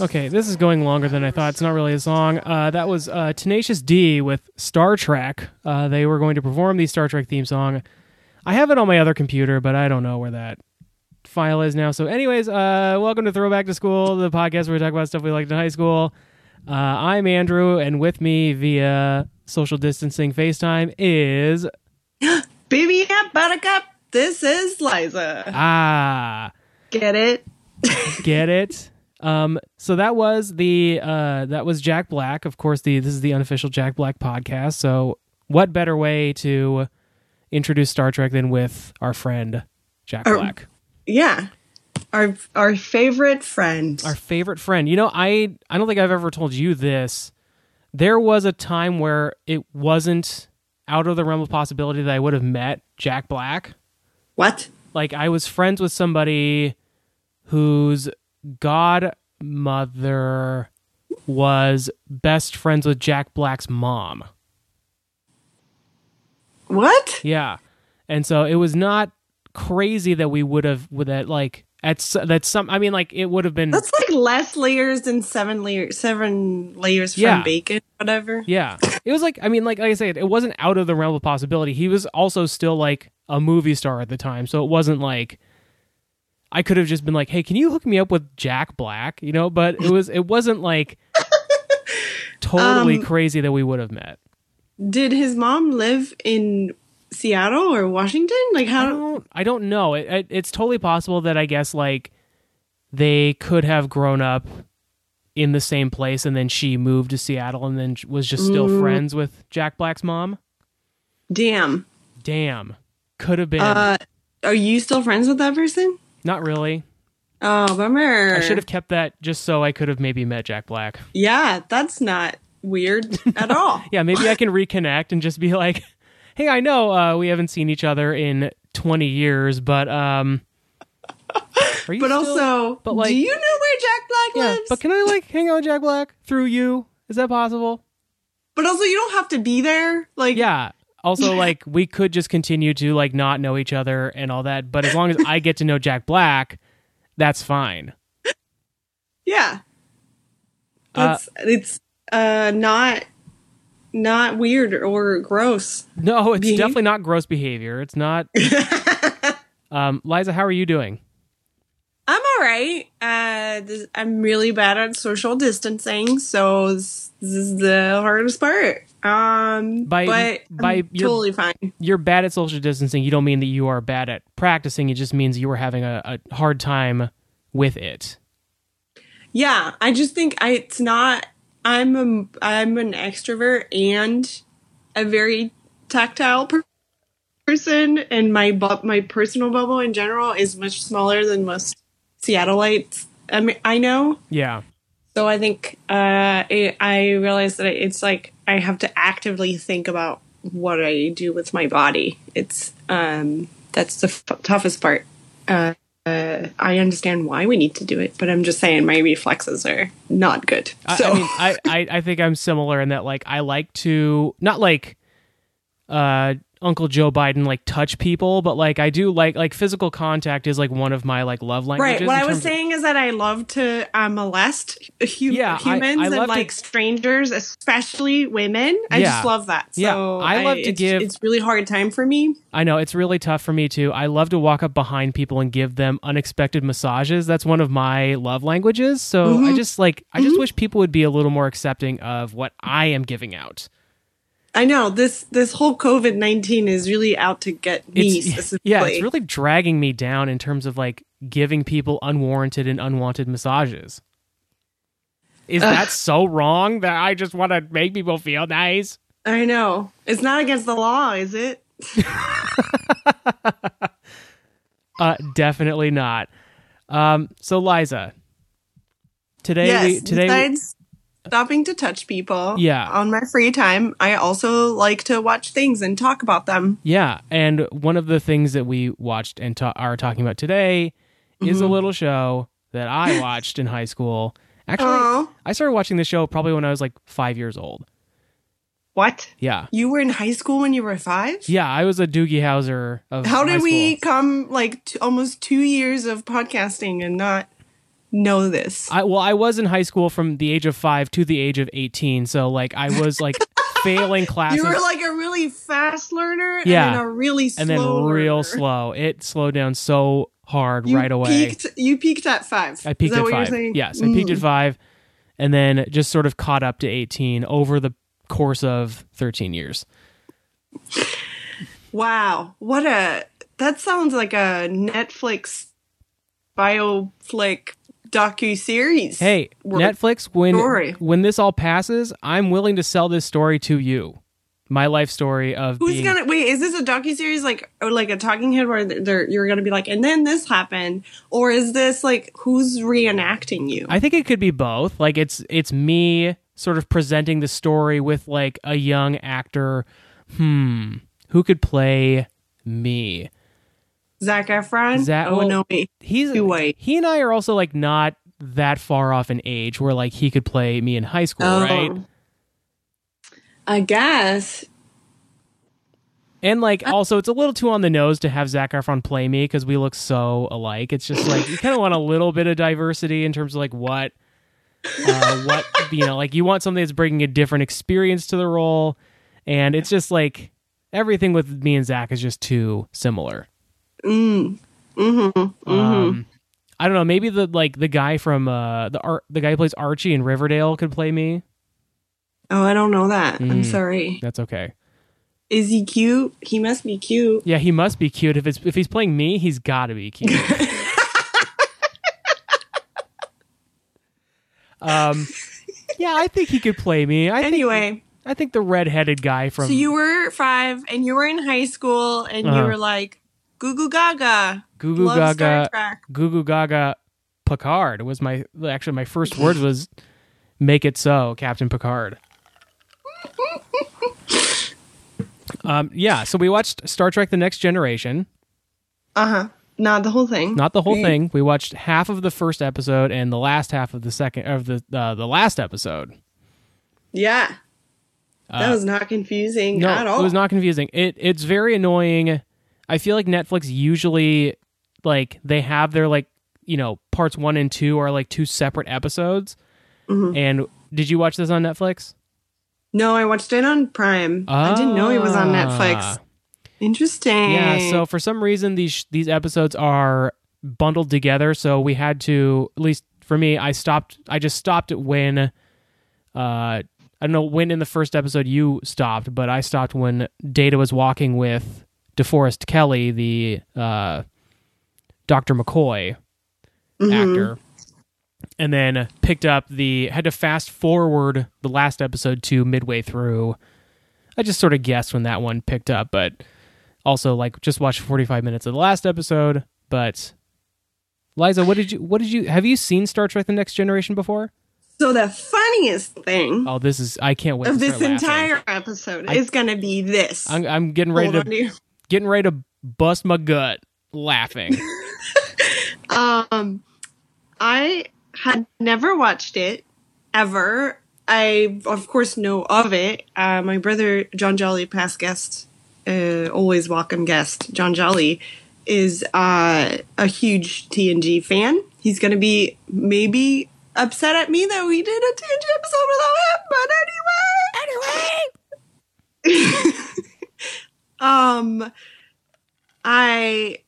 Okay, this is going longer than I thought. It's not really a song. Uh, that was uh, Tenacious D with Star Trek. Uh, they were going to perform the Star Trek theme song. I have it on my other computer, but I don't know where that file is now. So, anyways, uh, welcome to Throwback to School, the podcast where we talk about stuff we liked in high school. Uh, I'm Andrew, and with me via social distancing FaceTime is Baby Aunt Buttercup, this is Liza. ah, Get it? get it. Um, so that was the uh, that was Jack Black. Of course, the this is the unofficial Jack Black podcast. So, what better way to introduce Star Trek than with our friend Jack Our- Black, Yeah. Our our favorite friend. our favorite friend? You know, I I don't think I've ever told you this. There was a time where it wasn't out of the realm of possibility that I would have met Jack Black. what? like I was friends with somebody whose godmother was best friends with Jack Black's mom. What? Yeah. And so it was not crazy that we would have with that like at s- that's some I mean like it would have been That's like less layers than seven layers seven layers from Yeah. bacon, whatever. yeah. It was like I mean like like I said it wasn't out of the realm of possibility. He was also still like a movie star at the time. So it wasn't like I could have just been like, "Hey, can you hook me up with Jack Black?" You know, but it was it wasn't like totally Um, crazy that we would have met. Did his mom live in Seattle or Washington? Like I how don't I don't know. It, it, it's totally possible that I guess like they could have grown up in the same place and then she moved to Seattle and then was just still Mm. friends with Jack Black's mom. damn. Damn. Could have been. Uh are you still friends with that person? Not really. Oh, bummer. I should have kept that just so I could have maybe met Jack Black. Yeah, that's not weird at all. Yeah, maybe I can reconnect and just be like, "Hey, I know uh, we haven't seen each other in 20 years, but um are you But still- also, but, like- do you know where Jack Black Yeah, lives? but can I like hang out with Jack Black through you? Is that possible? But also, you don't have to be there. Like, Yeah. Also, like we could just continue to like not know each other and all that, but as long as I get to know Jack Black, that's fine. yeah. Uh, it's uh not not weird or gross. No, it's Behave- definitely not gross behavior. It's not. um, Liza, how are you doing? I'm all right. Uh, this, I'm really bad at social distancing, so this, this is the hardest part. Um, By- but by I'm your- totally fine. You're bad at social distancing. You don't mean that you are bad at practicing. It just means you were having a, a hard time with it. Yeah, I just think I, it's not. I'm a, I'm an extrovert and a very tactile per- person, and my bu- my personal bubble in general is much smaller than most Seattleites. I mean, I know. Yeah. So I think uh, it, I realized that it's like I have to actively think about what I do with my body. It's um, that's the f- toughest part. Uh, uh, I understand why we need to do it, but I'm just saying my reflexes are not good. I, so I mean, I, I, I think I'm similar in that like I like to not like uh Uncle Joe Biden like touch people, but like I do like like physical contact is like one of my like love languages. right. What I was terms of- saying is that I love to uh, molest hu- Yeah, humans I love and to- like strangers, especially women. I Yeah. just love that. So Yeah, I love to it's, give- It's really hard time for me. I know it's really tough for me too. I love to walk up behind people and give them unexpected massages. That's one of my love languages. So Mm-hmm. I just like I just wish people would be a little more accepting of what I am giving out. I know this this whole COVID nineteen is really out to get me It's specifically. yeah, it's really dragging me down in terms of like giving people unwarranted and unwanted massages. Is that so wrong that I just want to make people feel nice? I know it's not against the law, is it? Uh, definitely not. Um, so Liza, today yes. we today besides stopping to touch people, Yeah. on my free time, I also like to watch things and talk about them. Yeah, and one of the things that we watched and ta- are talking about today is Mm-hmm. a little show that I watched in high school. Actually, Aw. I started watching the show probably when I was like five years old. What? Yeah, You were in high school when you were five? yeah, I was a Doogie Howser of How did we come like t- almost two years of podcasting and not know this. I well, I was in high school from the age of five to the age of eighteen, so like I was like failing classes. you were like a really fast learner, Yeah. and then a really slow and then real learner. slow. It slowed down so hard You right away. Peaked, you peaked at five. I peaked at five. Yes, I peaked Mm. at five, and then just sort of caught up to eighteen over the course of thirteen years. Wow, what a that sounds like a Netflix bioflick docu series. Hey, Netflix, when story. when this all passes, I'm willing to sell this story to you. My life story of Who's being gonna wait? Is this a docu series like or like a talking head where they're, you're gonna be like, and then this happened, or is this like who's reenacting you? I think it could be both. Like it's it's me sort of presenting the story with like a young actor. Hmm, who could play me? Zac Efron. Zach- oh well, no, wait. He's Too white. He and I are also like not that far off in age where like he could play me in high school, right? Oh. I guess. And like also it's a little too on the nose to have Zac Efron play me because we look so alike. It's just like you kind of want a little bit of diversity in terms of like what uh what you know, like you want something that's bringing a different experience to the role and it's just like everything with me and Zach is just too similar. Mm. Mm-hmm. Um I don't know, maybe the like the guy from uh the art the guy who plays Archie in Riverdale could play me. Oh, I don't know that. I'm Mm. sorry. That's okay. Is he cute? He must be cute. Yeah, he must be cute. If it's if he's playing me, he's got to be cute. um, yeah, I think he could play me. I think, Anyway, I think the redheaded guy from so you were five and you were in high school and you Uh-huh. were like, Goo Goo Gaga. Goo Goo Love Gaga, Trek. Goo Goo Gaga, Picard was my actually my first words was "Make it so, Captain Picard." um, yeah, so we watched Star Trek: The Next Generation. Uh huh. Not the whole thing. not the whole Great. thing. We watched half of the first episode and the last half of the second of the uh, the last episode. Yeah. That Uh, was not confusing no, at all. it was not confusing. It it's very annoying. I feel like Netflix usually like they have their like you know parts one and two are like two separate episodes. Mhm. And did you watch this on Netflix? No, I watched it on Prime. I didn't know it was on Ah. Netflix. Interesting. Yeah, so for some reason these these episodes are bundled together, so we had to at least for me, I stopped I just stopped it when uh I don't know when in the first episode you stopped, but I stopped when Data was walking with DeForest Kelley, the uh Dr. McCoy Mhm. actor. And then picked up the had to fast forward the last episode to midway through. I just sort of guessed when that one picked up, but also like just watched 45 minutes of the last episode, but Liza, what did you what did you have you seen Star Trek the Next Generation before? So the funniest thing Oh, this is I can't wait of to this entire episode I- is going to be this. I'm I'm getting ready Hold to getting ready to bust my gut laughing. Um, I had never watched it ever. I, of course, know of it. Uh, my brother, John Jolly, past guest, uh, always welcome guest, John Jolly, is uh, a huge TNG fan. He's going to be maybe upset at me that we did a TNG episode without him, but anyway. Anyway. um, I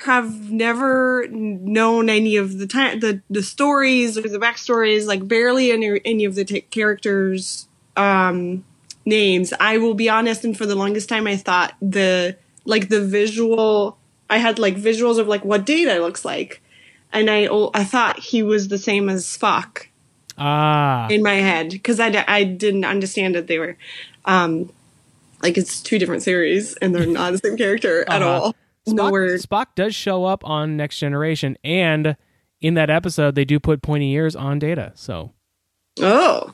have never known any of the time the the stories or the backstories like barely any any of the t- characters um names i will be honest and for the longest time i thought the like the visual i had like visuals of like what data looks like and i i thought he was the same as spock ah. in my head because I, d- I didn't understand that they were um like it's two different series and they're not the same character at Uh-huh. all Spock, Spock does show up on Next Generation and in that episode they do put pointy ears on Data. So Oh.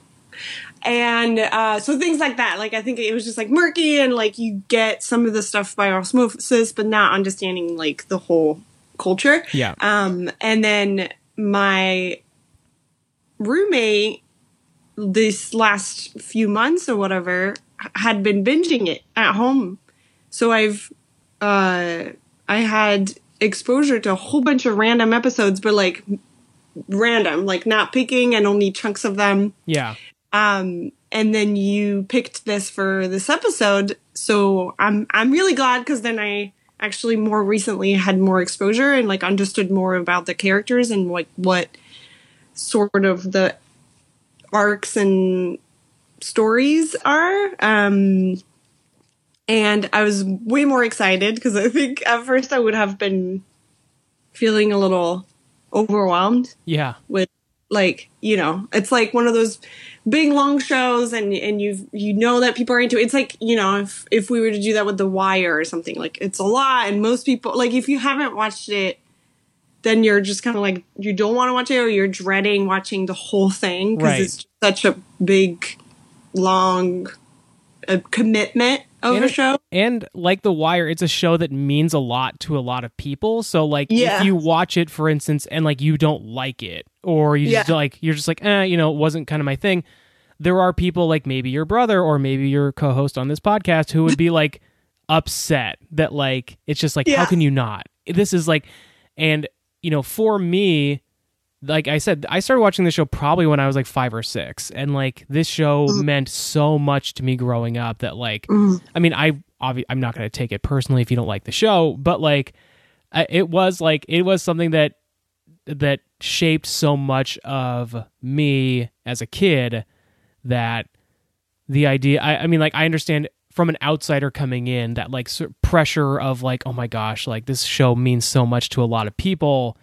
And uh, so things like that. Like I think it was just like murky and like you get some of the stuff by osmosis, but not understanding like the whole culture. yeah. Um, and then my roommate this last few months or whatever had been binging it at home. So I've uh I had exposure to a whole bunch of random episodes, but like random, like not picking and only chunks of them. Yeah. Um, and then you picked this for this episode, so I'm I'm really glad because then I actually more recently had more exposure and like understood more about the characters and like what sort of the arcs and stories are. Um, and I was way more excited because I think at first I would have been feeling a little overwhelmed Yeah. with like you know it's like one of those big long shows and and you you know that people are into it. it's like you know if if we were to do that with the wire or something like it's a lot and most people like if you haven't watched it then you're just kind of like you don't want to watch it or you're dreading watching the whole thing because Right. it's such a big long uh, commitment of And a it- show And like The Wire, it's a show that means a lot to a lot of people. So like Yeah. if you watch it, for instance, and like you don't like it, or you just Yeah. like you're just like, eh, you know, it wasn't kind of my thing. There are people like maybe your brother or maybe your co-host on this podcast who would be like upset that like it's just like how can you not? This is like, and you know, for me, like I said, I started watching the show probably when I was like five or six, and like this show mm-hmm. meant so much to me growing up that like, mm-hmm. I mean, I obvi- I'm not going to take it personally if you don't like the show, but like, I- it was like it was something that that shaped so much of me as a kid that the idea I, I mean like i understand from an outsider coming in that like sort of pressure of like oh my gosh like this show means so much to a lot of people.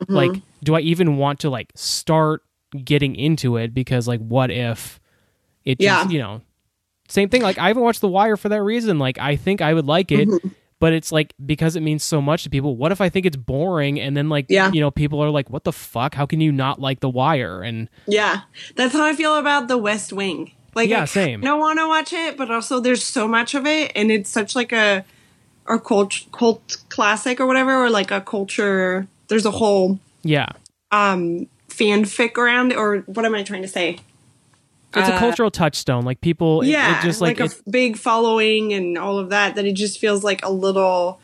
Mm-hmm. Like do i even want to like start getting into it because like what if it just Yeah. you know same thing like i haven't watched the wire for that reason like i think i would like it mm-hmm. but it's like because it means so much to people what if i think it's boring and then like Yeah. you know people are like what the fuck how can you not like the wire and Yeah, that's how I feel about The West Wing. Like, Yeah, I same. don't want to watch it, but also there's so much of it, and it's such like a a cult cult classic or whatever, or like a culture. There's a whole yeah um fanfic around, or what am I trying to say? it's a Uh, cultural touchstone like people it- yeah, it, just like, a it, big following and all of that. That it just feels like a little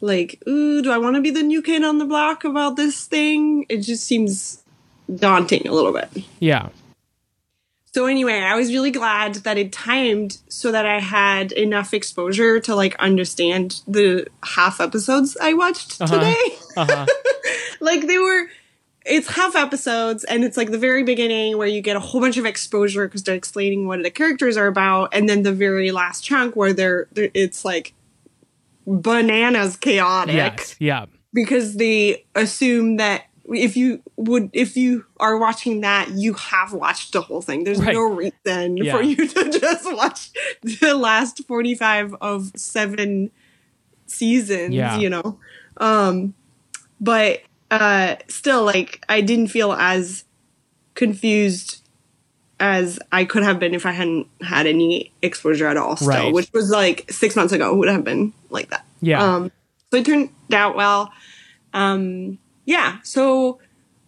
like, ooh, do I want to be the new kid on the block about this thing? It just seems daunting a little bit. yeah So anyway, I was really glad that it timed so that I had enough exposure to like understand the half episodes I watched Uh-huh. today. uh-huh. like they were it's half episodes and it's like the very beginning where you get a whole bunch of exposure because they're explaining what the characters are about and then the very last chunk where they're, they're it's like bananas chaotic yes yeah because they assume that if you would if you are watching that you have watched the whole thing there's Right. no reason Yeah. for you to just watch the last 45 of seven seasons Yeah. you know um but uh still like i didn't feel as confused as i could have been if i hadn't had any exposure at all still Right. which was like six months ago would have been like that Yeah. um so it turned out well um yeah so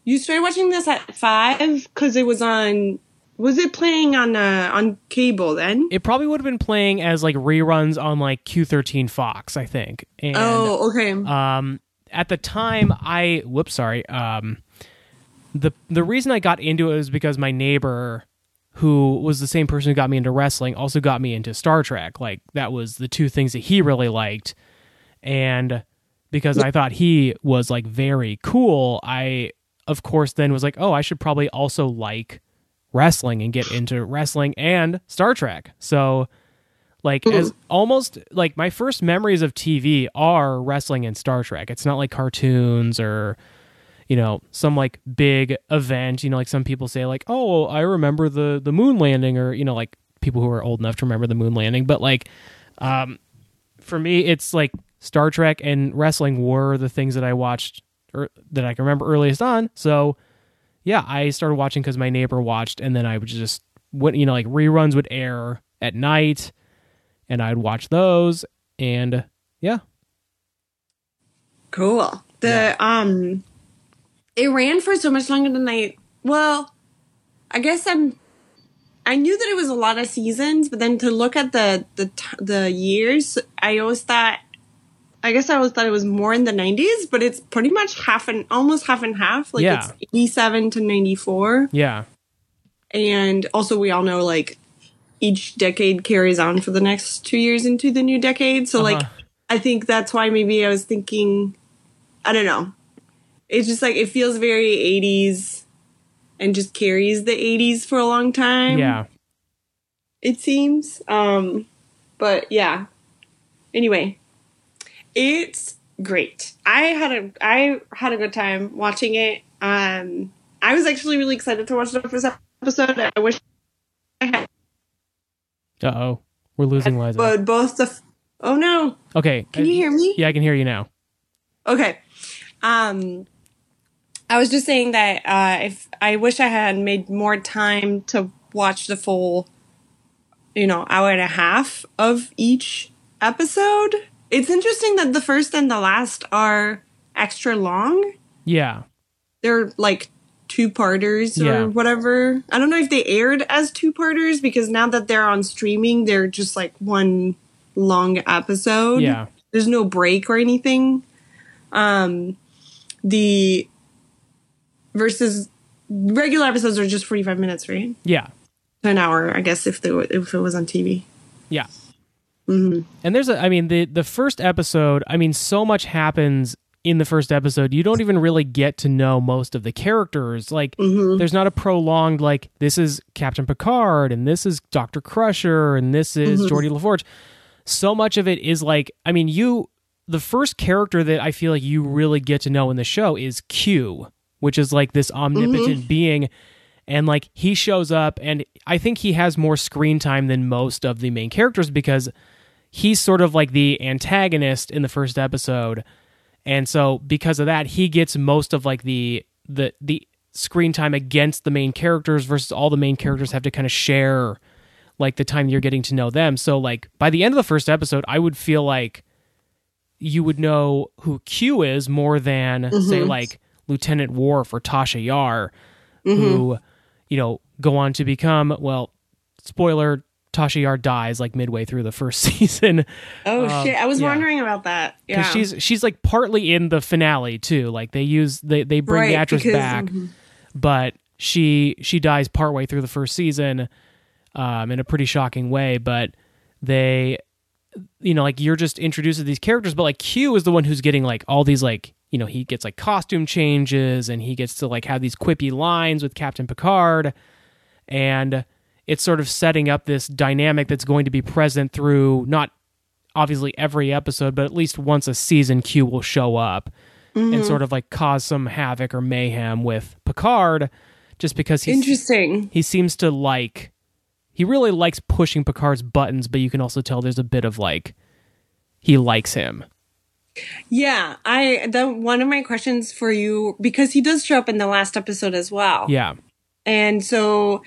you started watching this at five because it was on was it playing on uh on cable then? It probably would have been playing as like reruns on like q13 fox i think. And oh okay. um at the time i whoops sorry um the the reason i got into it was because my neighbor who was the same person who got me into wrestling also got me into star trek. Like that was the two things that he really liked. And because i thought he was like very cool i of course then was like oh i should probably also like wrestling and get into wrestling and star trek so like as almost like my first memories of TV are wrestling and Star Trek. It's not like cartoons or you know some like big event. You know, like some people say like, "Oh, I remember the the moon landing," or you know, like people who are old enough to remember the moon landing. But like, um, for me, it's like Star Trek and wrestling were the things that I watched or that I can remember earliest on. So yeah, I started watching because my neighbor watched, and then I would just what you know like reruns would air at night and I'd watch those and yeah. Cool. The Yeah. um it ran for so much longer than I well, I guess I'm I knew that it was a lot of seasons, but then to look at the the the years, I always thought I guess I always thought it was more in the 90s, but it's pretty much half and almost half and half. Like Yeah. it's 87 to 94. Yeah. And also, we all know like each decade carries on for the next two years into the new decade. So, like, Uh-huh. I think that's why maybe I was thinking, I don't know. It's just like it feels very 80s and just carries the 80s for a long time Yeah. it seems. Um, but yeah. Anyway, it's great. I had a I had a good time watching it. Um, I was actually really excited to watch the first episode. I wish I had, Uh oh. We're losing Liza. but both the. f- Oh no! okay. Can you hear me? Yeah, I can hear you now. Okay. Um, I was just saying that uh, if I wish I had made more time to watch the full, you know, hour and a half of each episode. It's interesting that the first and the last are extra long. Yeah. They're like two parters Yeah. or whatever. I don't know if they aired as two parters because now that they're on streaming, they're just like one long episode Yeah. there's no break or anything. Um, the versus regular episodes are just 45 minutes, right? Yeah. An hour, I guess, if they were, if it was on TV. Yeah. Mm-hmm. And there's a, I mean, the the first episode, I mean, so much happens in the first episode. You don't even really get to know most of the characters. Like, mm-hmm. there's not a prolonged like this is Captain Picard and this is Doctor Crusher and this is mm-hmm. Geordi La Forge. So much of it is like, I mean, you the first character that I feel like you really get to know in the show is Q, which is like this omnipotent being and like he shows up and i think he has more screen time than most of the main characters because he's sort of like the antagonist in the first episode. And so because of that he gets most of like the the the screen time against the main characters versus all the main characters have to kind of share like the time you're getting to know them. So like by the end of the first episode i would feel like you would know who q is more than mm-hmm. say like lieutenant Worf or tasha yar mm-hmm. who you know go on to become well spoiler tasha yar dies like midway through the first season Oh shit! I was yeah. wondering about that. Yeah, she's she's like partly in the finale too like they use they they bring the actress because- back but she she dies partway through the first season um in a pretty shocking way but they you know like you're just introduced to these characters but like q is the one who's getting like all these like you know he gets like costume changes and he gets to like have these quippy lines with captain picard and it's sort of setting up this dynamic that's going to be present through not obviously every episode, but at least once a season, Q will show up and mm-hmm. sort of like cause some havoc or mayhem with Picard, just because he's, interesting. he seems to like he really likes pushing Picard's buttons, but you can also tell there's a bit of like he likes him. Yeah, I the one of my questions for you because he does show up in the last episode as well. Yeah, And so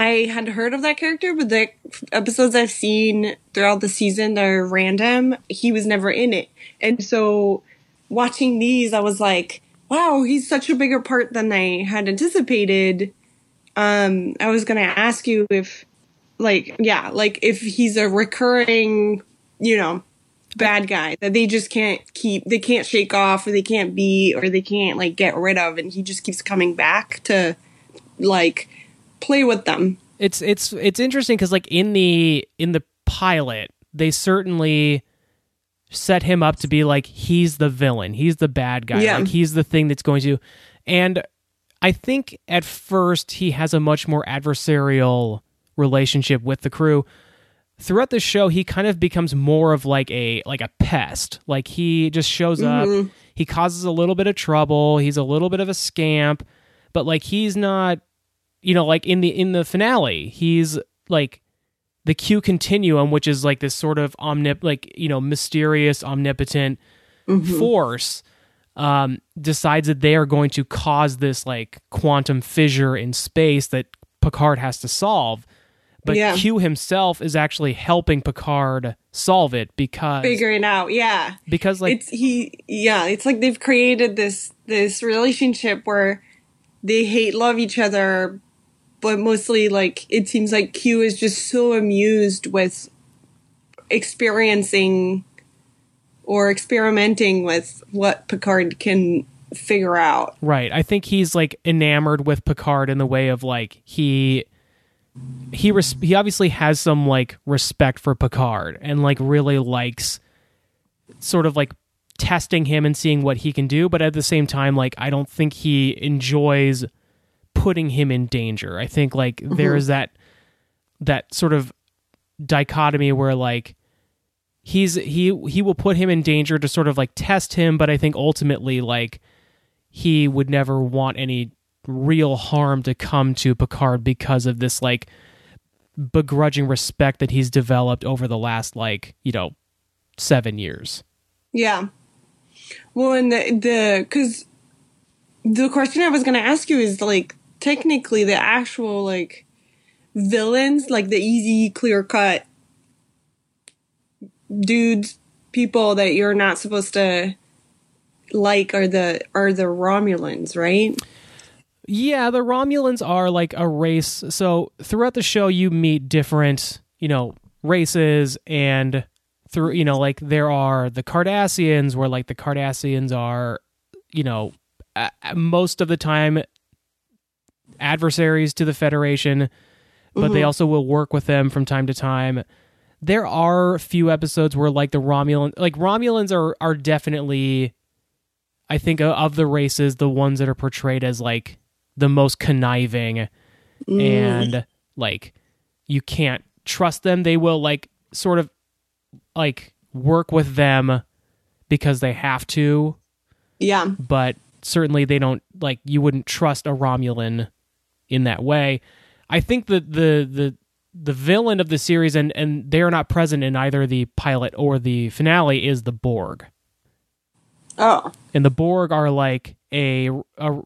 I had heard of that character, but the episodes I've seen throughout the season that are random, he was never in it. And so watching these, I was like, wow, he's such a bigger part than I had anticipated. Um, I was going to ask you if, like, yeah, like if he's a recurring, you know, bad guy that they just can't keep, they can't shake off or they can't be or they can't like get rid of. And he just keeps coming back to like play with them. it's it's it's interesting because like in the in the pilot, they certainly set him up to be like he's the villain, he's the bad guy, Yeah. like he's the thing that's going to, and I think at first he has a much more adversarial relationship with the crew. Throughout the show, he kind of becomes more of like a like a pest. Like he just shows up, mm-hmm. he causes a little bit of trouble, he's a little bit of a scamp, but like he's not you know like in the in the finale he's like the q continuum which is like this sort of omnip like you know mysterious omnipotent force um decides that they are going to cause this like quantum fissure in space that picard has to solve but Yeah. q himself is actually helping picard solve it because figuring out. Yeah. because like it's he yeah, it's like they've created this this relationship where they hate love each other but mostly like it seems like Q is just so amused with experiencing or experimenting with what Picard can figure out. Right. I think he's like enamored with Picard in the way of like he he res- he obviously has some like respect for Picard and like really likes sort of like testing him and seeing what he can do, but at the same time like I don't think he enjoys putting him in danger. I think like mm-hmm. there's that that sort of dichotomy where like he's he he will put him in danger to sort of like test him, but I think ultimately like he would never want any real harm to come to Picard because of this like begrudging respect that he's developed over the last like, you know, 7 years. Yeah. Well, and the the cuz the question I was going to ask you is like technically the actual like villains, like the easy clear cut dudes, people that you're not supposed to like are the are the Romulans, right? Yeah, the Romulans are like a race. So throughout the show, you meet different, you know, races, and through, you know, like there are the Cardassians, where like the Cardassians are, you know, most of the time adversaries to the Federation, but mm-hmm. they also will work with them from time to time. There are a few episodes where like the Romulan, like Romulans are are definitely I think of the races, the ones that are portrayed as like the most conniving mm. and like you can't trust them. They will like sort of like work with them because they have to. Yeah. But certainly they don't like you wouldn't trust a Romulan in that way. I think that the the the villain of the series and and they are not present in either the pilot or the finale is the Borg. Oh. And the Borg are like a, a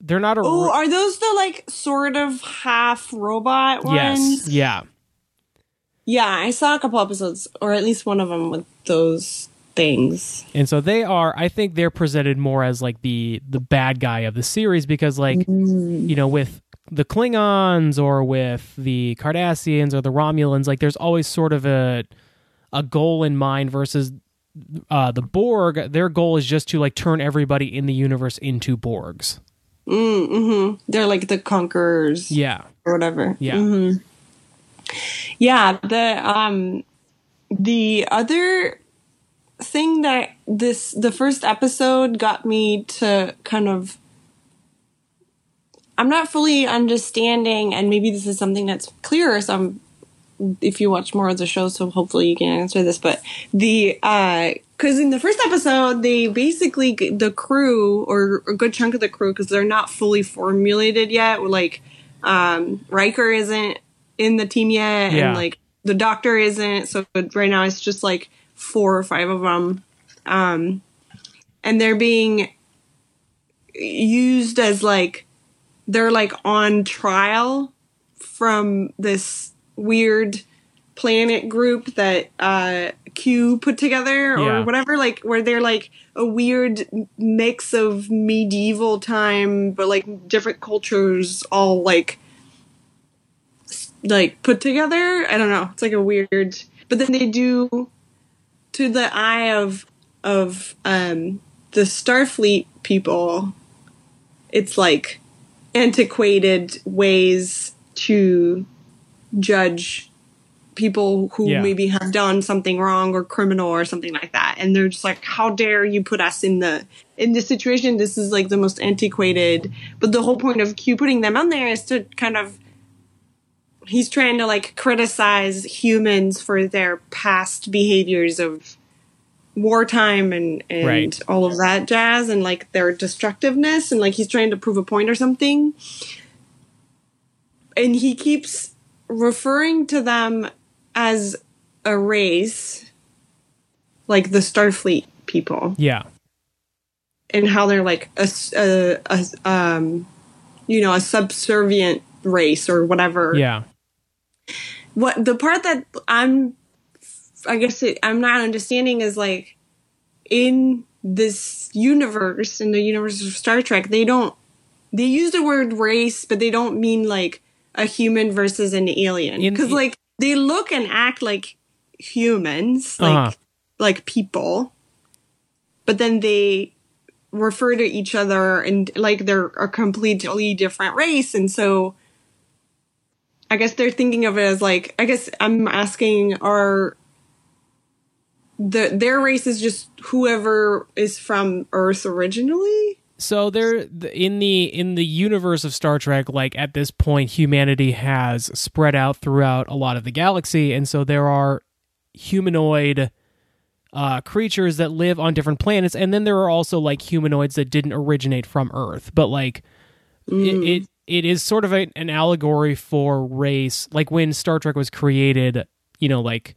they're not a. Oh, are those the like sort of half robot ones? Yes. Yeah. Yeah, I saw a couple episodes, or at least one of them with those things. And so they are. I think they're presented more as like the the bad guy of the series because, like, mm. you know, with the Klingons or with the Cardassians or the Romulans, like, there's always sort of a a goal in mind versus uh, the Borg, their goal is just to like turn everybody in the universe into Borgs. Mm, hmm They're like the conquerors, yeah, or whatever. Yeah, mm-hmm. yeah. The um, the other thing that this the first episode got me to kind of I'm not fully understanding, and maybe this is something that's clearer. So I'm if you watch more of the show, so hopefully you can answer this. But the uh, because in the first episode, they basically the crew or a good chunk of the crew because they're not fully formulated yet. Like um, Riker isn't in the team yet, yeah. and like the Doctor isn't. So right now it's just like four or five of them, um, and they're being used as like they're like on trial from this weird planet group that uh, Q put together or yeah. whatever, like where they're like a weird mix of medieval time, but like different cultures all like like put together. I don't know. It's like a weird. But then they do to the eye of of um the Starfleet people. It's like antiquated ways to judge people who yeah. maybe have done something wrong or criminal or something like that. And they're just like how dare you put us in the in this situation? This is like the most antiquated. But the whole point of q putting them on there is to kind of he's trying to like criticize humans for their past behaviors of wartime and and right. all of that jazz and like their destructiveness and like he's trying to prove a point or something and he keeps referring to them as a race, like the Starfleet people. Yeah. And how they're like a, a, a um, you know, a subservient race or whatever. Yeah. What the part that I'm, I guess it, I'm not understanding is like in this universe, in the universe of Star Trek, they don't, they use the word race, but they don't mean like a human versus an alien because like they look and act like humans, like uh-huh. like people, but then they refer to each other and like they're a completely different race, and so I guess they're thinking of it as like I guess I'm asking are the their race is just whoever is from Earth originally. So there in the in the universe of Star Trek like at this point humanity has spread out throughout a lot of the galaxy and so there are humanoid uh, creatures that live on different planets and then there are also like humanoids that didn't originate from Earth but like it, it it is sort of a, an allegory for race like when Star Trek was created you know like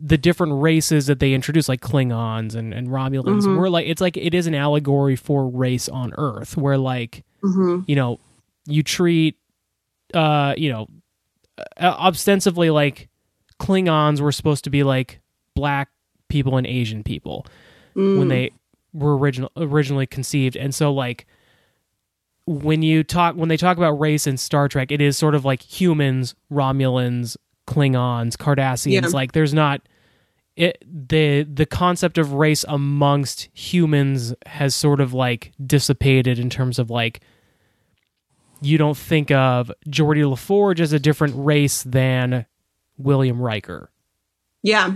the different races that they introduce, like Klingons and, and Romulans, Mhm. were like it's like it is an allegory for race on Earth, where like Mm-hmm. you know you treat uh you know uh, ostensibly like Klingons were supposed to be like black people and Asian people Mm. when they were original originally conceived, and so like when you talk when they talk about race in Star Trek, it is sort of like humans, Romulans, Klingons, Cardassians. Yeah. Like there's not it the the concept of race amongst humans has sort of like dissipated in terms of like you don't think of Geordi La Forge as a different race than William Riker. Yeah.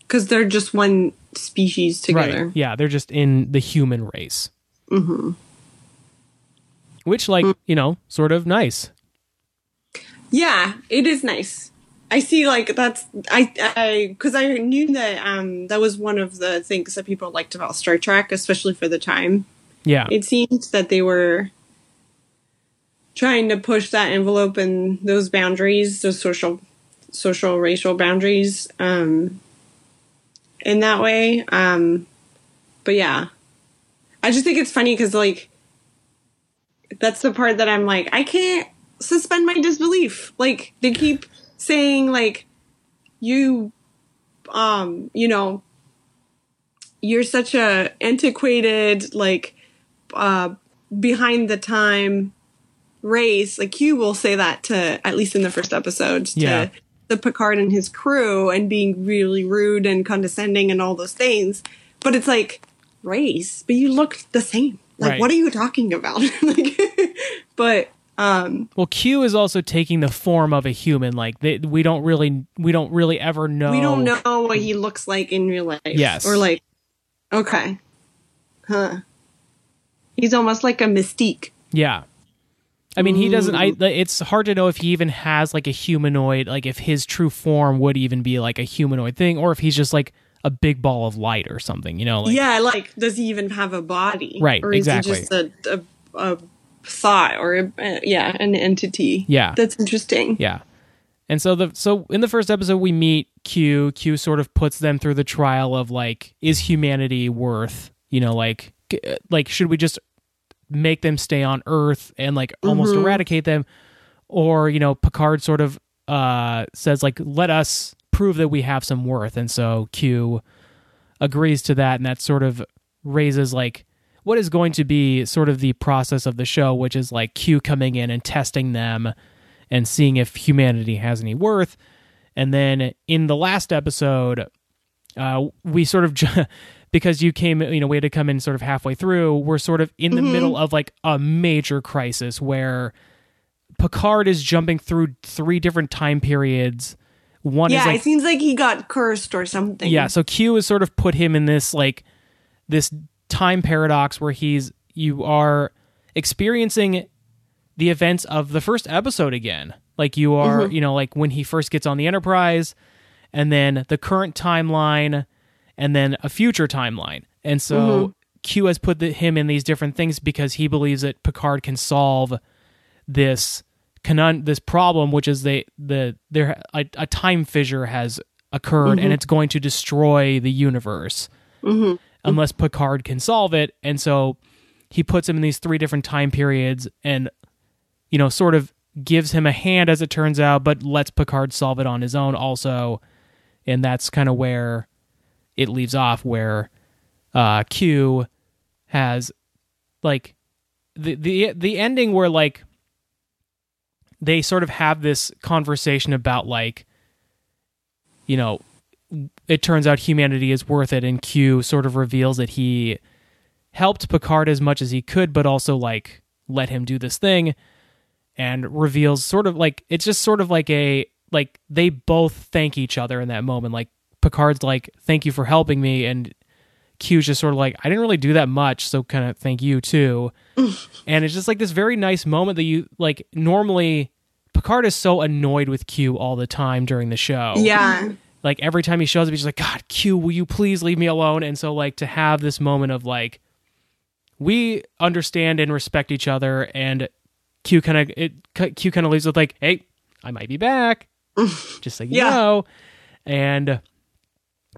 Because they're just one species together. Right. Yeah, they're just in the human race. Mm-hmm. Which like, you know, sort of nice. Yeah, it is nice. I see, like that's I I because I knew that um that was one of the things that people liked about Star Trek, especially for the time. Yeah. It seemed that they were trying to push that envelope and those boundaries, those social, social, racial boundaries, um, in that way. Um, but yeah, I just think it's funny because like that's the part that I'm like, I can't suspend my disbelief. Like they keep saying like you, um, you know, you're such a antiquated like uh behind the time race like Q will say that to at least in the first episode to Yeah. the Picard and his crew and being really rude and condescending and all those things but it's like race but you look the same like Right. what are you talking about like but um Well, Q is also taking the form of a human. Like they, we don't really, we don't really ever know. we don't know what he looks like in real life Yes. or like okay huh he's almost like a mystique Yeah. I mean, he doesn't. I. It's hard to know if he even has like a humanoid. Like if his true form would even be like a humanoid thing, or if he's just like a big ball of light or something. You know? Like, yeah, like does he even have a body? Right, Or is exactly. he just a, a, a thought or a, uh, yeah, an entity? Yeah. that's interesting. Yeah. And so the so in the first episode we meet Q. Q sort of puts them through the trial of like, is humanity worth? You know, like, like should we just make them stay on Earth and like almost eradicate them, or you know, Picard sort of uh says like, let us prove that we have some worth, and so Q agrees to that, and that sort of raises like what is going to be sort of the process of the show, which is like Q coming in and testing them and seeing if humanity has any worth. And then in the last episode, uh, we sort of ju- because you came, you know, we had to come in sort of halfway through. We're sort of in the middle of like a major crisis where Picard is jumping through three different time periods. One Yeah, is like it seems like he got cursed or something. yeah, so Q has sort of put him in this like this time paradox where he's you are experiencing the events of the first episode again. Like you are, mm-hmm. you know, like when he first gets on the Enterprise and then the current timeline and then a future timeline. And so mm-hmm. Q has put the, him in these different things because he believes that Picard can solve this conun- this problem, which is they the there a, a time fissure has occurred and mm-hmm. it's going to destroy the universe unless Picard can solve it. And so he puts him in these three different time periods and you know sort of gives him a hand as it turns out, but lets Picard solve it on his own also. And that's kind of where it leaves off, where uh, Q has like the the the ending where like they sort of have this conversation about like you know it turns out humanity is worth it, and Q sort of reveals that he helped Picard as much as he could, but also like let him do this thing, and reveals sort of like it's just sort of like a like they both thank each other in that moment. Like Picard's like, "Thank you for helping me," and Q's just sort of like, "I didn't really do that much, so kind of thank you too." and it's just like this very nice moment that you like normally. Picard is so annoyed with Q all the time during the show Yeah. Like every time he shows up he's like god q will you please leave me alone? And so like to have this moment of like we understand and respect each other and q kind of it q kind of leaves with like hey i might be back. Just you Yeah. know. And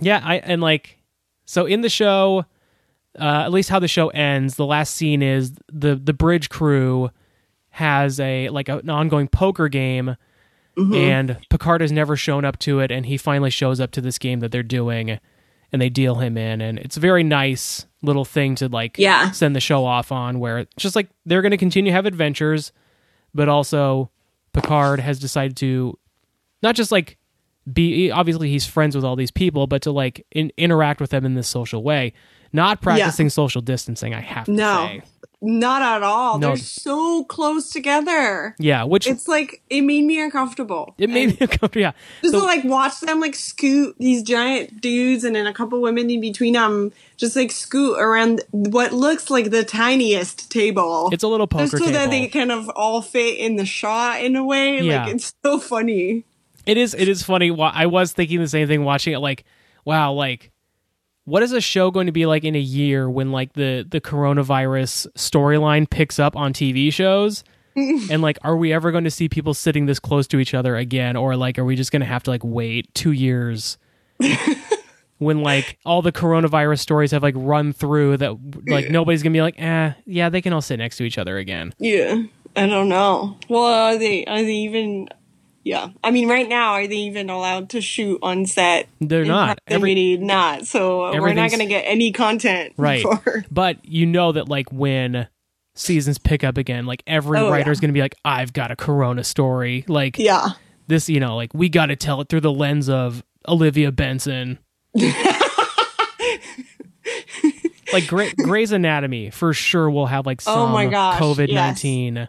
yeah i and like so in the show uh at least how the show ends the last scene is the the bridge crew has a like an ongoing poker game Mm-hmm. and Picard has never shown up to it, and he finally shows up to this game that they're doing, and they deal him in, and it's a very nice little thing to like Yeah. send the show off on, where it's just like they're going to continue to have adventures, but also Picard has decided to not just like be obviously he's friends with all these people, but to like in, interact with them in this social way, not practicing social distancing. I have to No. say, Not at all. No. They're so close together. yeah, which It's like it made me uncomfortable. it made me uncomfortable. Yeah, just So- to like watch them like scoot these giant dudes and then a couple women in between them just like scoot around what looks like the tiniest table. it's a little poker just so table. that they kind of all fit in the shot in a way. Yeah. Like it's so funny. It is. It is funny. I was thinking the same thing watching it. Like, wow, like, what is a show going to be like in a year when like the the coronavirus storyline picks up on TV shows? and like, are we ever going to see people sitting this close to each other again, or like, are we just going to have to like wait two years? when like all the coronavirus stories have like run through that like nobody's gonna be like eh yeah they can all sit next to each other again Yeah. I don't know. Well, are they are they even yeah. I mean right now are they even allowed to shoot on set? they're not Every- not. So uh, we're not going to get any content right for but you know that like when seasons pick up again like every Oh, writer's yeah. gonna be like i've got a corona story like Yeah. this you know like we gotta tell it through the lens of olivia benson like Gray, Grey's Anatomy for sure will have like some Oh my gosh, covid-19 I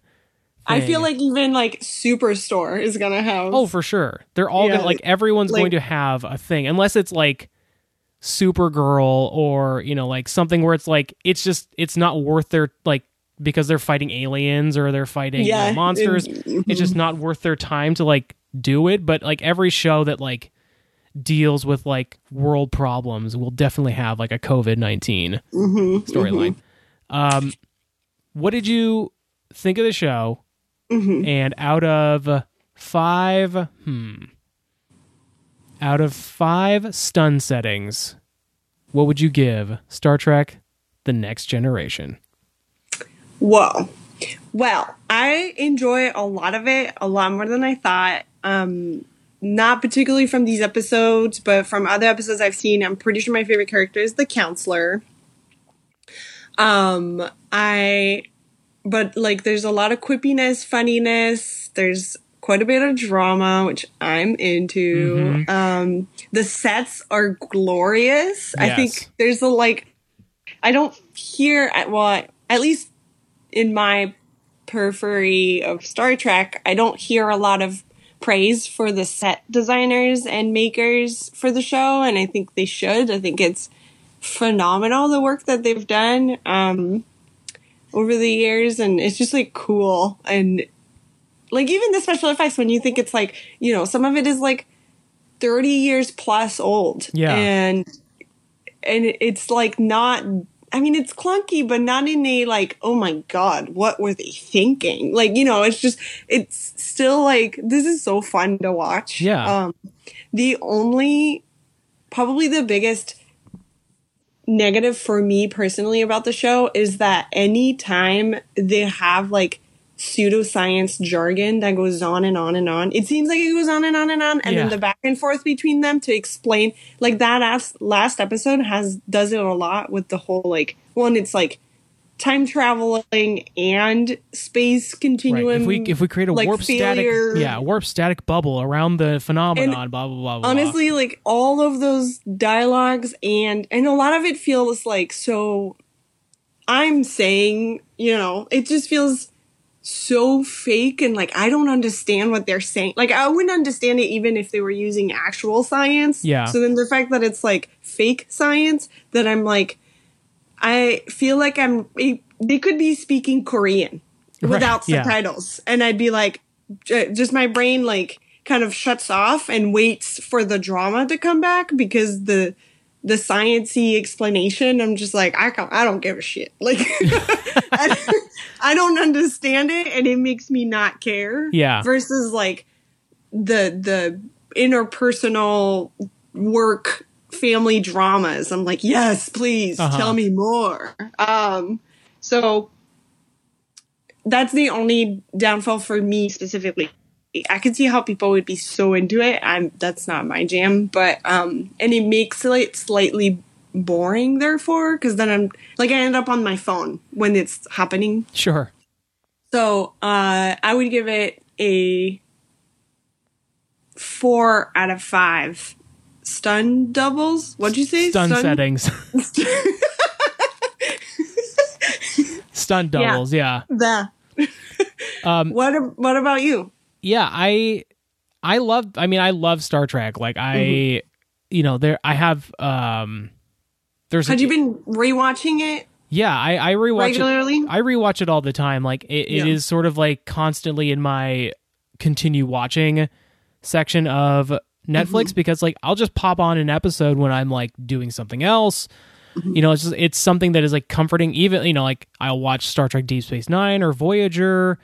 thing. feel like even like Superstore is going to have oh for sure. They're all Yeah, gonna like everyone's like- going to have a thing unless it's like supergirl or you know like something where it's like it's just it's not worth their like because they're fighting aliens or they're fighting you know, monsters and- it's just not worth their time to like do it. But like every show that like deals with like world problems will definitely have like a covid-19 Mm-hmm, storyline. Um what did you think of the show Mm-hmm. and out of five hmm out of five stun settings what would you give star trek the next generation Whoa. Well, I enjoy a lot of it, a lot more than I thought. Um, not particularly from these episodes, but from other episodes I've seen. I'm pretty sure my favorite character is the counselor. Um, I, but like, there's a lot of quippiness, funniness. There's quite a bit of drama, which I'm into. Um, the sets are glorious. I think there's a like, I don't hear, at well, at least in my periphery of Star Trek, I don't hear a lot of praise for the set designers and makers for the show, and I think they should. I think it's phenomenal the work that they've done um, over the years, and it's just like cool and like even the special effects when you think it's like you know some of it is like 30 years plus old Yeah. and and it's like not I mean, it's clunky, but not in a like, oh my god, what were they thinking? Like, you know, it's just, it's still like, this is so fun to watch. Yeah. Um, the only, probably the biggest negative for me personally about the show is that anytime they have like pseudoscience jargon that goes on and on and on, it seems like it goes on and on and on, and Yeah. then the back and forth between them to explain like that as, last episode has does it a lot with the whole like one it's like time traveling and space continuum. Right. If we if we create a like, warp failure- static, yeah, warp static bubble around the phenomenon, blah blah blah. blah honestly like all of those dialogues and and a lot of it feels like so i'm saying you know it just feels so fake and like i don't understand what they're saying like i wouldn't understand it even if they were using actual science Yeah. so then the fact that it's like fake science that i'm like i feel like i'm they could be speaking korean Right, without yeah. subtitles and i'd be like just my brain like kind of shuts off and waits for the drama to come back because the the sciency explanation i'm just like i can't, i don't give a shit like I, I don't understand it and it makes me not care Yeah. versus like the the interpersonal work family dramas i'm like yes please Uh-huh. tell me more um so that's the only downfall for me specifically. I can see how people would be so into it. I'm that's not my jam, but um, and it makes it slightly boring. Therefore, because then I'm like I end up on my phone when it's happening. Sure. So uh, I would give it a four out of five. Stun doubles? What'd you say? Stun, settings. Stun doubles. Yeah. The. Um, what What about you? yeah i i love i mean i love star trek like i Mm-hmm. you know there i have um there's Had you been rewatching it yeah i i rewatch regularly? it i rewatch it all the time like it, it Yeah. is sort of like constantly in my continue watching section of netflix Mm-hmm. because like i'll just pop on an episode when i'm like doing something else Mm-hmm. you know it's just it's something that is like comforting even you know like i'll watch star trek deep space nine or voyager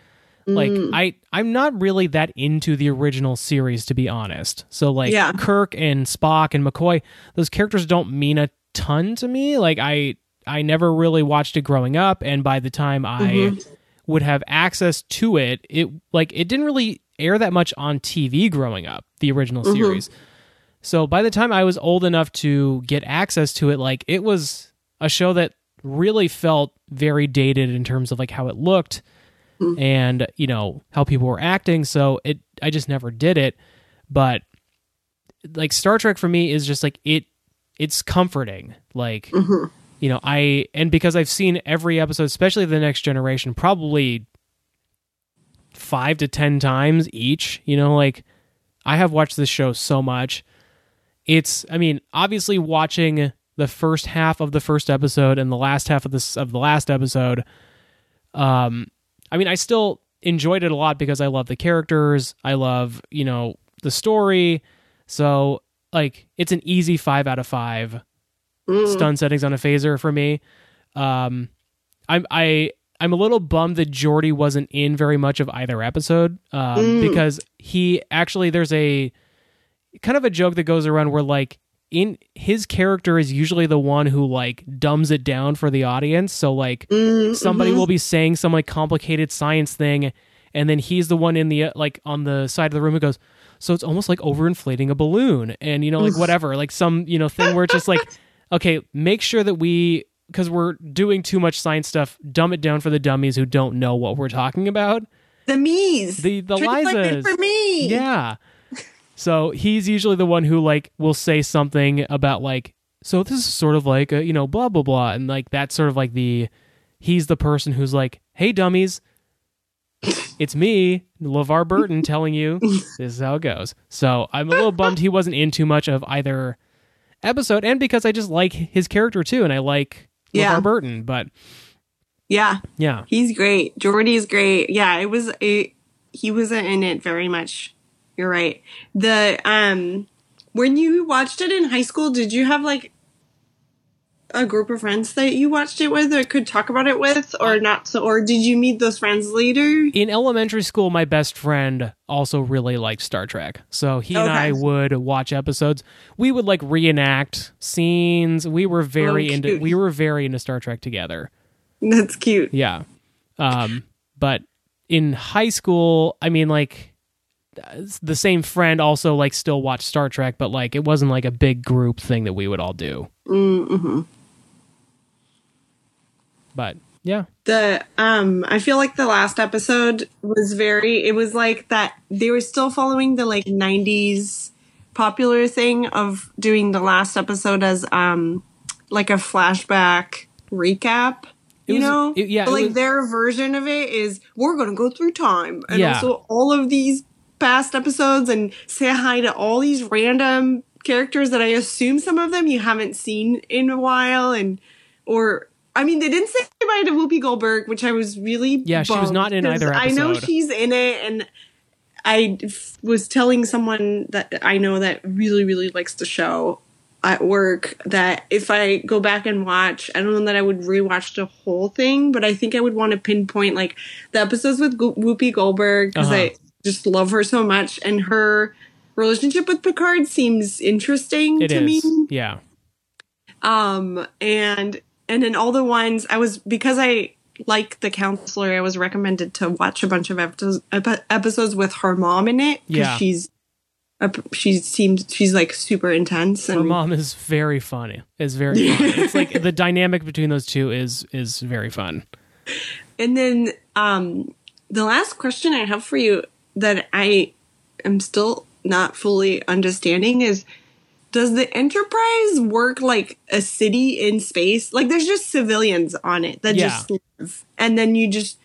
like Mm. i i'm not really that into the original series to be honest so like Yeah. kirk and spock and mccoy those characters don't mean a ton to me like i i never really watched it growing up and by the time i Mm-hmm. would have access to it it like it didn't really air that much on tv growing up the original Mm-hmm. series. So by the time i was old enough to get access to it like it was a show that really felt very dated in terms of like how it looked and you know how people were acting. So it i just never did it. But like star trek for me is just like it it's comforting. Like you know i and because i've seen every episode especially the next generation probably five to ten times each you know like i have watched this show so much. It's i mean obviously watching the first half of the first episode and the last half of this of the last episode um i mean i still enjoyed it a lot because i love the characters. I love you know the story. So like it's an easy five out of five stun settings on a phaser for me. Um i'm i i'm a little bummed that Geordi wasn't in very much of either episode um because he actually there's a kind of a joke that goes around where like in his character is usually the one who like dumbs it down for the audience. So like somebody will be saying some like complicated science thing and then he's the one in the uh, like on the side of the room who goes so it's almost like overinflating a balloon and you know like whatever like some you know thing where it's just like okay make sure that we because we're doing too much science stuff dumb it down for the dummies who don't know what we're talking about The me's. The- the Lizas. for me. yeah. So he's usually the one who like will say something about like so this is sort of like a, you know blah blah blah and like that's sort of like the he's the person who's like hey dummies it's me LeVar Burton telling you this is how it goes. So I'm a little bummed he wasn't in too much of either episode and because I just like his character too and I like Yeah. LeVar Burton but Yeah. yeah. He's great. Geordi's great. Yeah, it was a he wasn't in it very much. You're right. The um when you watched it in high school, did you have like a group of friends that you watched it with or could talk about it with or not so or did you meet those friends later? in elementary school, my best friend also really liked Star Trek. So he and I would watch episodes. We would like reenact scenes. We were very Oh, into we were very into Star Trek together. That's cute. Yeah. Um but in high school, I mean like the same friend also like still watched Star Trek, but like it wasn't like a big group thing that we would all do. Mm-hmm. But Yeah. the um i feel like the last episode was very it was like that they were still following the like 90s popular thing of doing the last episode as um like a flashback recap It you was- know it- yeah, But, like was- their version of it is we're gonna go through time and Yeah. also all of these past episodes and say hi to all these random characters that i assume some of them you haven't seen in a while and or I mean, they didn't say bye to Whoopi Goldberg, which I was really Yeah, she was not in either Episode. I know she's in it, and I f- was telling someone that I know that really, really likes the show at work that if I go back and watch, I don't know that I would rewatch the whole thing, but I think I would want to pinpoint like the episodes with Go- Whoopi Goldberg because Uh-huh. I just love her so much, and her relationship with Picard seems interesting It to is. me Yeah. um and and then all the ones i was because i like the counselor i was recommended to watch a bunch of episodes, episodes with her mom in it because Yeah. she's she seems she's like super intense and Her mom is very funny. Is very funny. it's like the dynamic between those two is is very fun. and then um the last question i have for you that i am still not fully understanding is does the enterprise work like a city in space like there's just civilians on it that Yeah. just live and then you just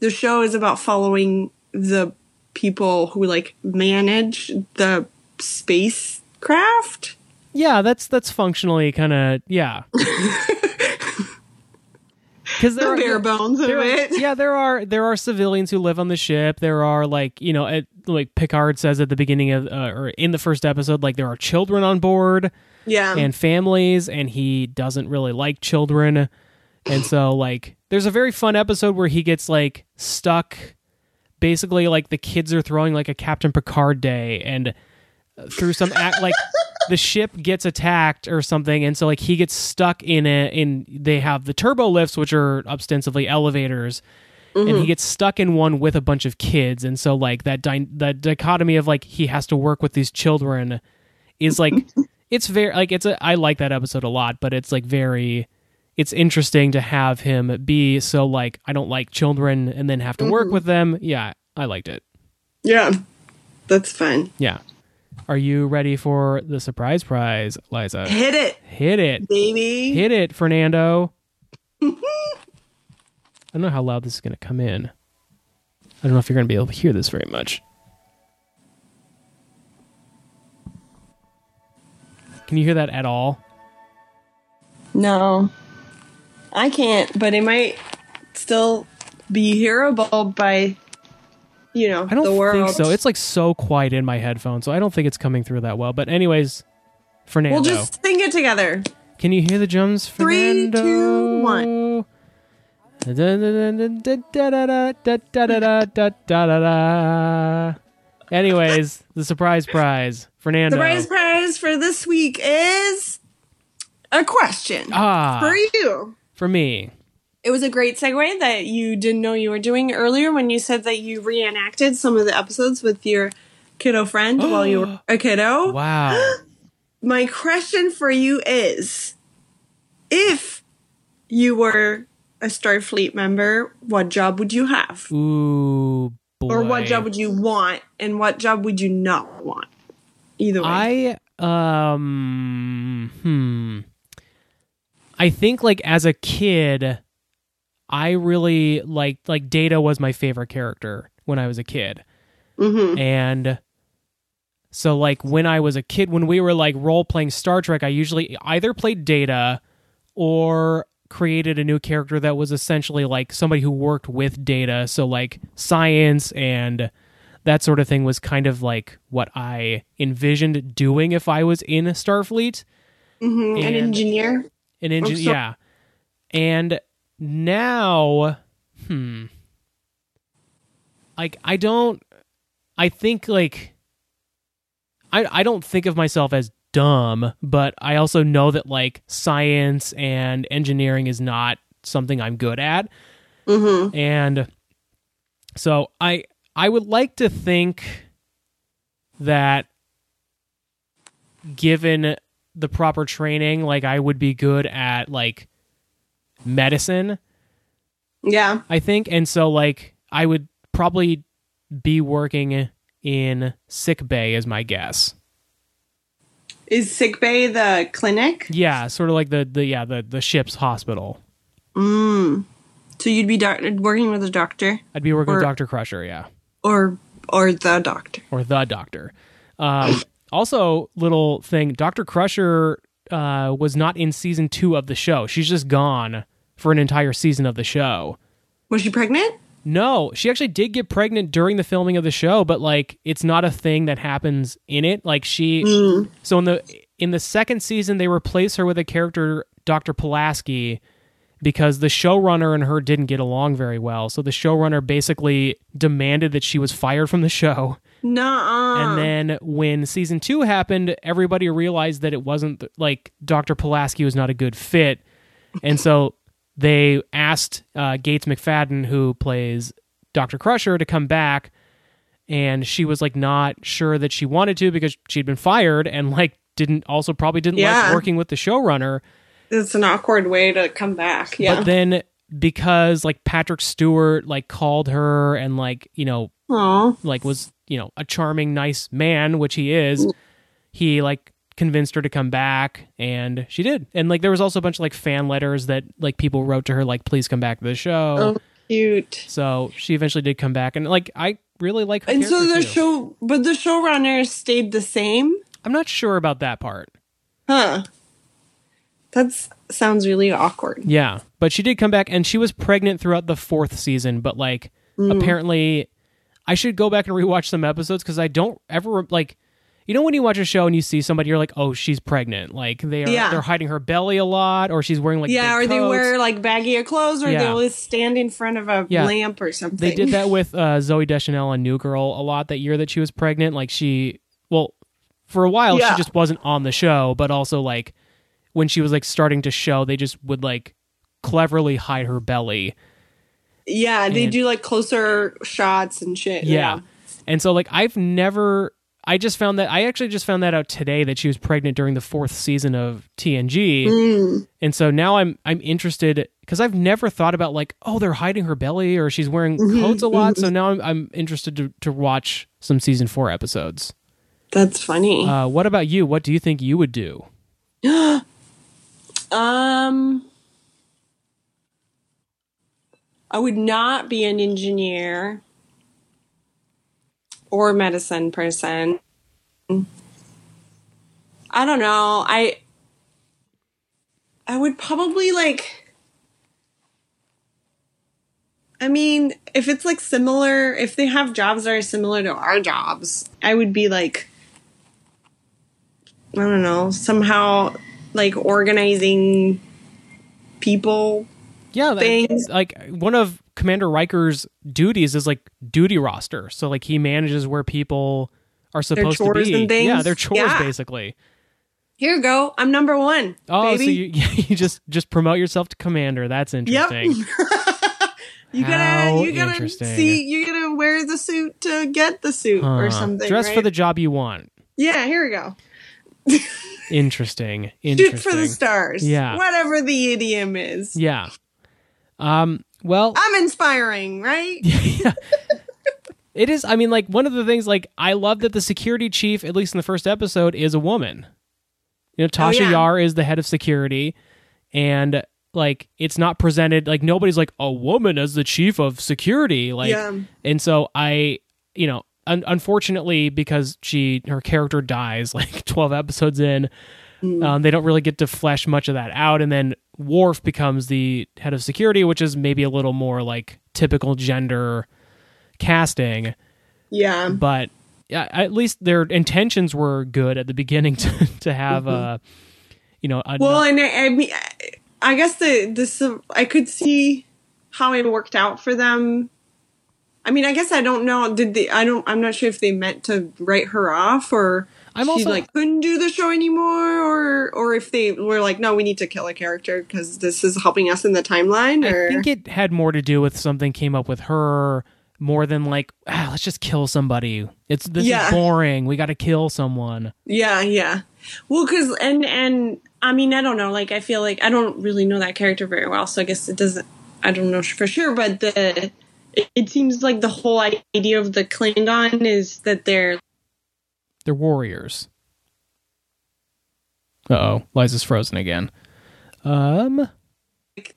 the show is about following the people who like manage the spacecraft Yeah, that's that's functionally kind of yeah. Because there the bare bones of there are- it yeah, there are there are civilians who live on the ship. There are like you know, at, like Picard says at the beginning of uh, or in the first episode, like there are children on board yeah and families, and he doesn't really like children, and so like there's a very fun episode where he gets like stuck. Basically, like the kids are throwing like a Captain Picard day, and uh, through some act like the ship gets attacked or something and so like he gets stuck in it in they have the turbo lifts which are ostensibly elevators and he mm-hmm. gets stuck in one with a bunch of kids and so like that dy- that dichotomy of like he has to work with these children is like it's very like it's a I like that episode a lot but it's like very it's interesting to have him be so like I don't like children and then have to work mm-hmm. with them. Yeah I liked it. Yeah that's fun yeah are you ready for the surprise prize Liza hit it hit it baby Hit it, Fernando. I don't know how loud this is going to come in. I don't know if you're going to be able to hear this very much. Can you hear that at all? No, I can't, but it might still be hearable by, you know, I don't the world. think so. It's like so quiet in my headphones, so I don't think it's coming through that well. But anyways, Fernando, we'll just sing it together. can you hear the drums, Three, Fernando? two, one. Anyways, the surprise prize, Fernando. The prize prize for this week is a question Ah, for you. for me. It was a great segue that you didn't know you were doing earlier when you said that you reenacted some of the episodes with your kiddo friend while you were a kiddo. Wow. My question for you is if you were a Starfleet member, what job would you have? Ooh, boy. Or what job would you want and what job would you not want? Either way. I um hmm. I think like as a kid, I really liked like Data was my favorite character when I was a kid. Mhm. And so like when I was a kid when we were like role playing Star Trek, I usually either played Data or created a new character that was essentially like somebody who worked with data so like science and that sort of thing was kind of like what I envisioned doing if I was in Starfleet. Mhm. An engineer? An engine, so- yeah. And now, hmm, like I don't, I think like, I I don't think of myself as dumb, but I also know that like science and engineering is not something I'm good at, Mm-hmm. and so I I would like to think that given the proper training like I would be good at like medicine Yeah. I think. And so like I would probably be working in sick bay is my guess. Is sick bay the clinic? Yeah, sort of like the the yeah, the the ship's hospital. So you'd be doc- working with a doctor I'd be working Or- with Dr. Crusher, yeah. or or the doctor. Or the doctor. Um also little thing, Dr. Crusher uh was not in season 2 of the show. She's just gone for an entire season of the show. Was she pregnant? No, she actually did get pregnant during the filming of the show, but like it's not a thing that happens in it. Like she so in the in the second season they replace her with a character Dr. Pulaski because the showrunner and her didn't get along very well. So the showrunner basically demanded that she was fired from the show. Nuh-uh. And then when season 2 happened, everybody realized that it wasn't like Dr. Pulaski was not a good fit. And so they asked uh, Gates McFadden, who plays Dr. Crusher, to come back. And she was like not sure that she wanted to because she'd been fired and like didn't also probably didn't Yeah. like working with the showrunner. it's an awkward way to come back. Yeah. But then because like Patrick Stewart like called her and like, you know, Aw. like was you know a charming nice man which he is he like convinced her to come back and she did and like there was also a bunch of like fan letters that like people wrote to her like please come back to the show Oh, cute. so she eventually did come back and like i really like her And so the too. show, but the showrunner stayed the same, i'm not sure about that part huh? That sounds really awkward. yeah but she did come back and she was pregnant throughout the fourth season but like Mm. apparently i should go back and rewatch some episodes because i don't ever like you know when you watch a show and you see somebody you're like oh she's pregnant like they are Yeah. they're hiding her belly a lot or she's wearing like yeah, or big they wear like baggier clothes, or Yeah. they always stand in front of a Yeah. lamp or something. they did that with uh, Zooey Deschanel on new girl a lot that year that she was pregnant like she well for a while she just wasn't on the show but also like when she was like starting to show they just would like cleverly hide her belly Yeah, they And- do like closer shots and shit. Yeah. And so like I've never I just found that I actually just found that out today that she was pregnant during the fourth season of TNG. Mm. And so now I'm I'm interested because I've never thought about like, oh, they're hiding her belly or she's wearing Mm-hmm, coats a lot. So now I'm I'm interested to, to watch some season four episodes. That's funny. Uh, what about you? What do you think you would do? Um, I would not be an engineer or medicine person. I don't know. I I would probably like I mean, if it's like similar, if they have jobs that are similar to our jobs, I would be like I don't know, somehow like organizing people. Yeah, Things. like one of Commander Riker's duties is like duty roster. So like he manages where people are supposed to chores be. and things? Yeah, their chores Yeah. basically. Here you go. I'm number one. Oh, baby. so you you just just promote yourself to commander. That's interesting. you gotta you gotta see you gotta wear the suit to get the suit or something. Dress for the job you want. Yeah, here we go. Interesting. Shoot Interesting. for the stars. Yeah. Whatever the idiom is. Yeah. Um. Well, I'm inspiring, right? it is. I mean, like one of the things. Like I love that the security chief, at least in the first episode, is a woman. You know, Tasha Oh, yeah. Yar is the head of security, and like it's not presented like nobody's like a woman as the chief of security. Like, Yeah. and so I, you know, un- unfortunately because she her character dies like twelve episodes in, Mm. um, they don't really get to flesh much of that out, and then Worf becomes the head of security, which is maybe a little more like typical gender casting Yeah. but yeah, at least their intentions were good at the beginning to to have uh you know a, Mm-hmm. Well, and I, I mean, I guess the this I could see how it worked out for them. I mean, I guess I don't know. Did they? I don't. I'm not sure if they meant to write her off or I'm she also- like couldn't do the show anymore, or or if they were like, no, we need to kill a character because this is helping us in the timeline. Or I think it had more to do with something came up with her more than like ah, let's just kill somebody. It's this Yeah. is boring. We got to kill someone. Yeah, yeah. Well, because and and I mean, I don't know. Like, I feel like I don't really know that character very well, so I guess it doesn't. I don't know for sure, but the it, it seems like the whole idea of the Klingon is that they're They're warriors. Uh oh, Liza's frozen again. Um,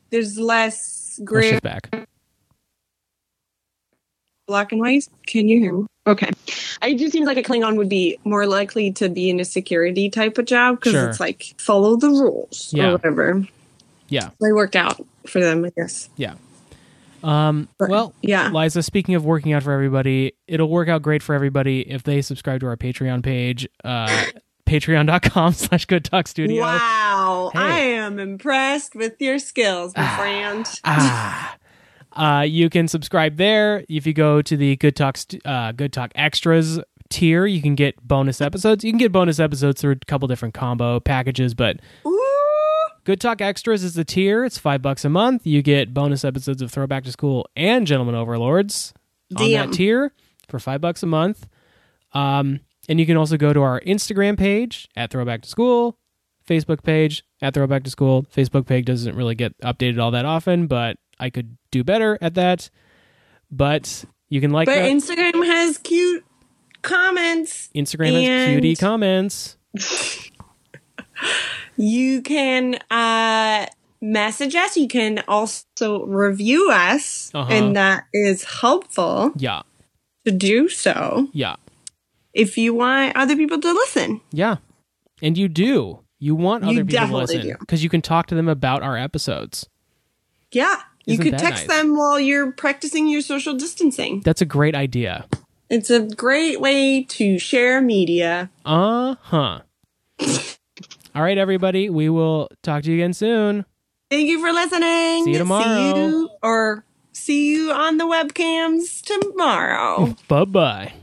there's less oh, gray she's back. black and white. Can you hear me? Okay. It just seems like a Klingon would be more likely to be in a security type of job because Sure. it's like follow the rules Yeah. or whatever. Yeah, They worked out for them, I guess. yeah. Um, But, well, yeah. Liza, speaking of working out for everybody, it'll work out great for everybody if they subscribe to our Patreon page, uh, patreon.com slash good talk studio. Wow. Hey. I am impressed with your skills, my friend. Ah. Uh, you can subscribe there. If you go to the Good Talk st- uh, Good Talk Extras tier, you can get bonus episodes. You can get bonus episodes through a couple different combo packages, but Ooh. Good Talk Extras is the tier. It's five bucks a month. You get bonus episodes of Throwback to School and Gentlemen Overlords on Damn. that tier for five bucks a month. Um, and you can also go to our Instagram page at Throwback to School, Facebook page at Throwback to School. Facebook page doesn't really get updated all that often, but I could do better at that. But you can like But that. Instagram has cute comments. Instagram has and- cutie comments. You can uh, message us. You can also review us, Uh-huh. and that is helpful Yeah, to do so yeah, if you want other people to listen. yeah. And you do. You want You other people to listen because you can talk to them about our episodes. Yeah. You Isn't could text nice? them while you're practicing your social distancing. That's a great idea. It's a great way to share media. Uh huh. All right, everybody. We will talk to you again soon. Thank you for listening. See you tomorrow. See you or see you on the webcams tomorrow. Bye bye.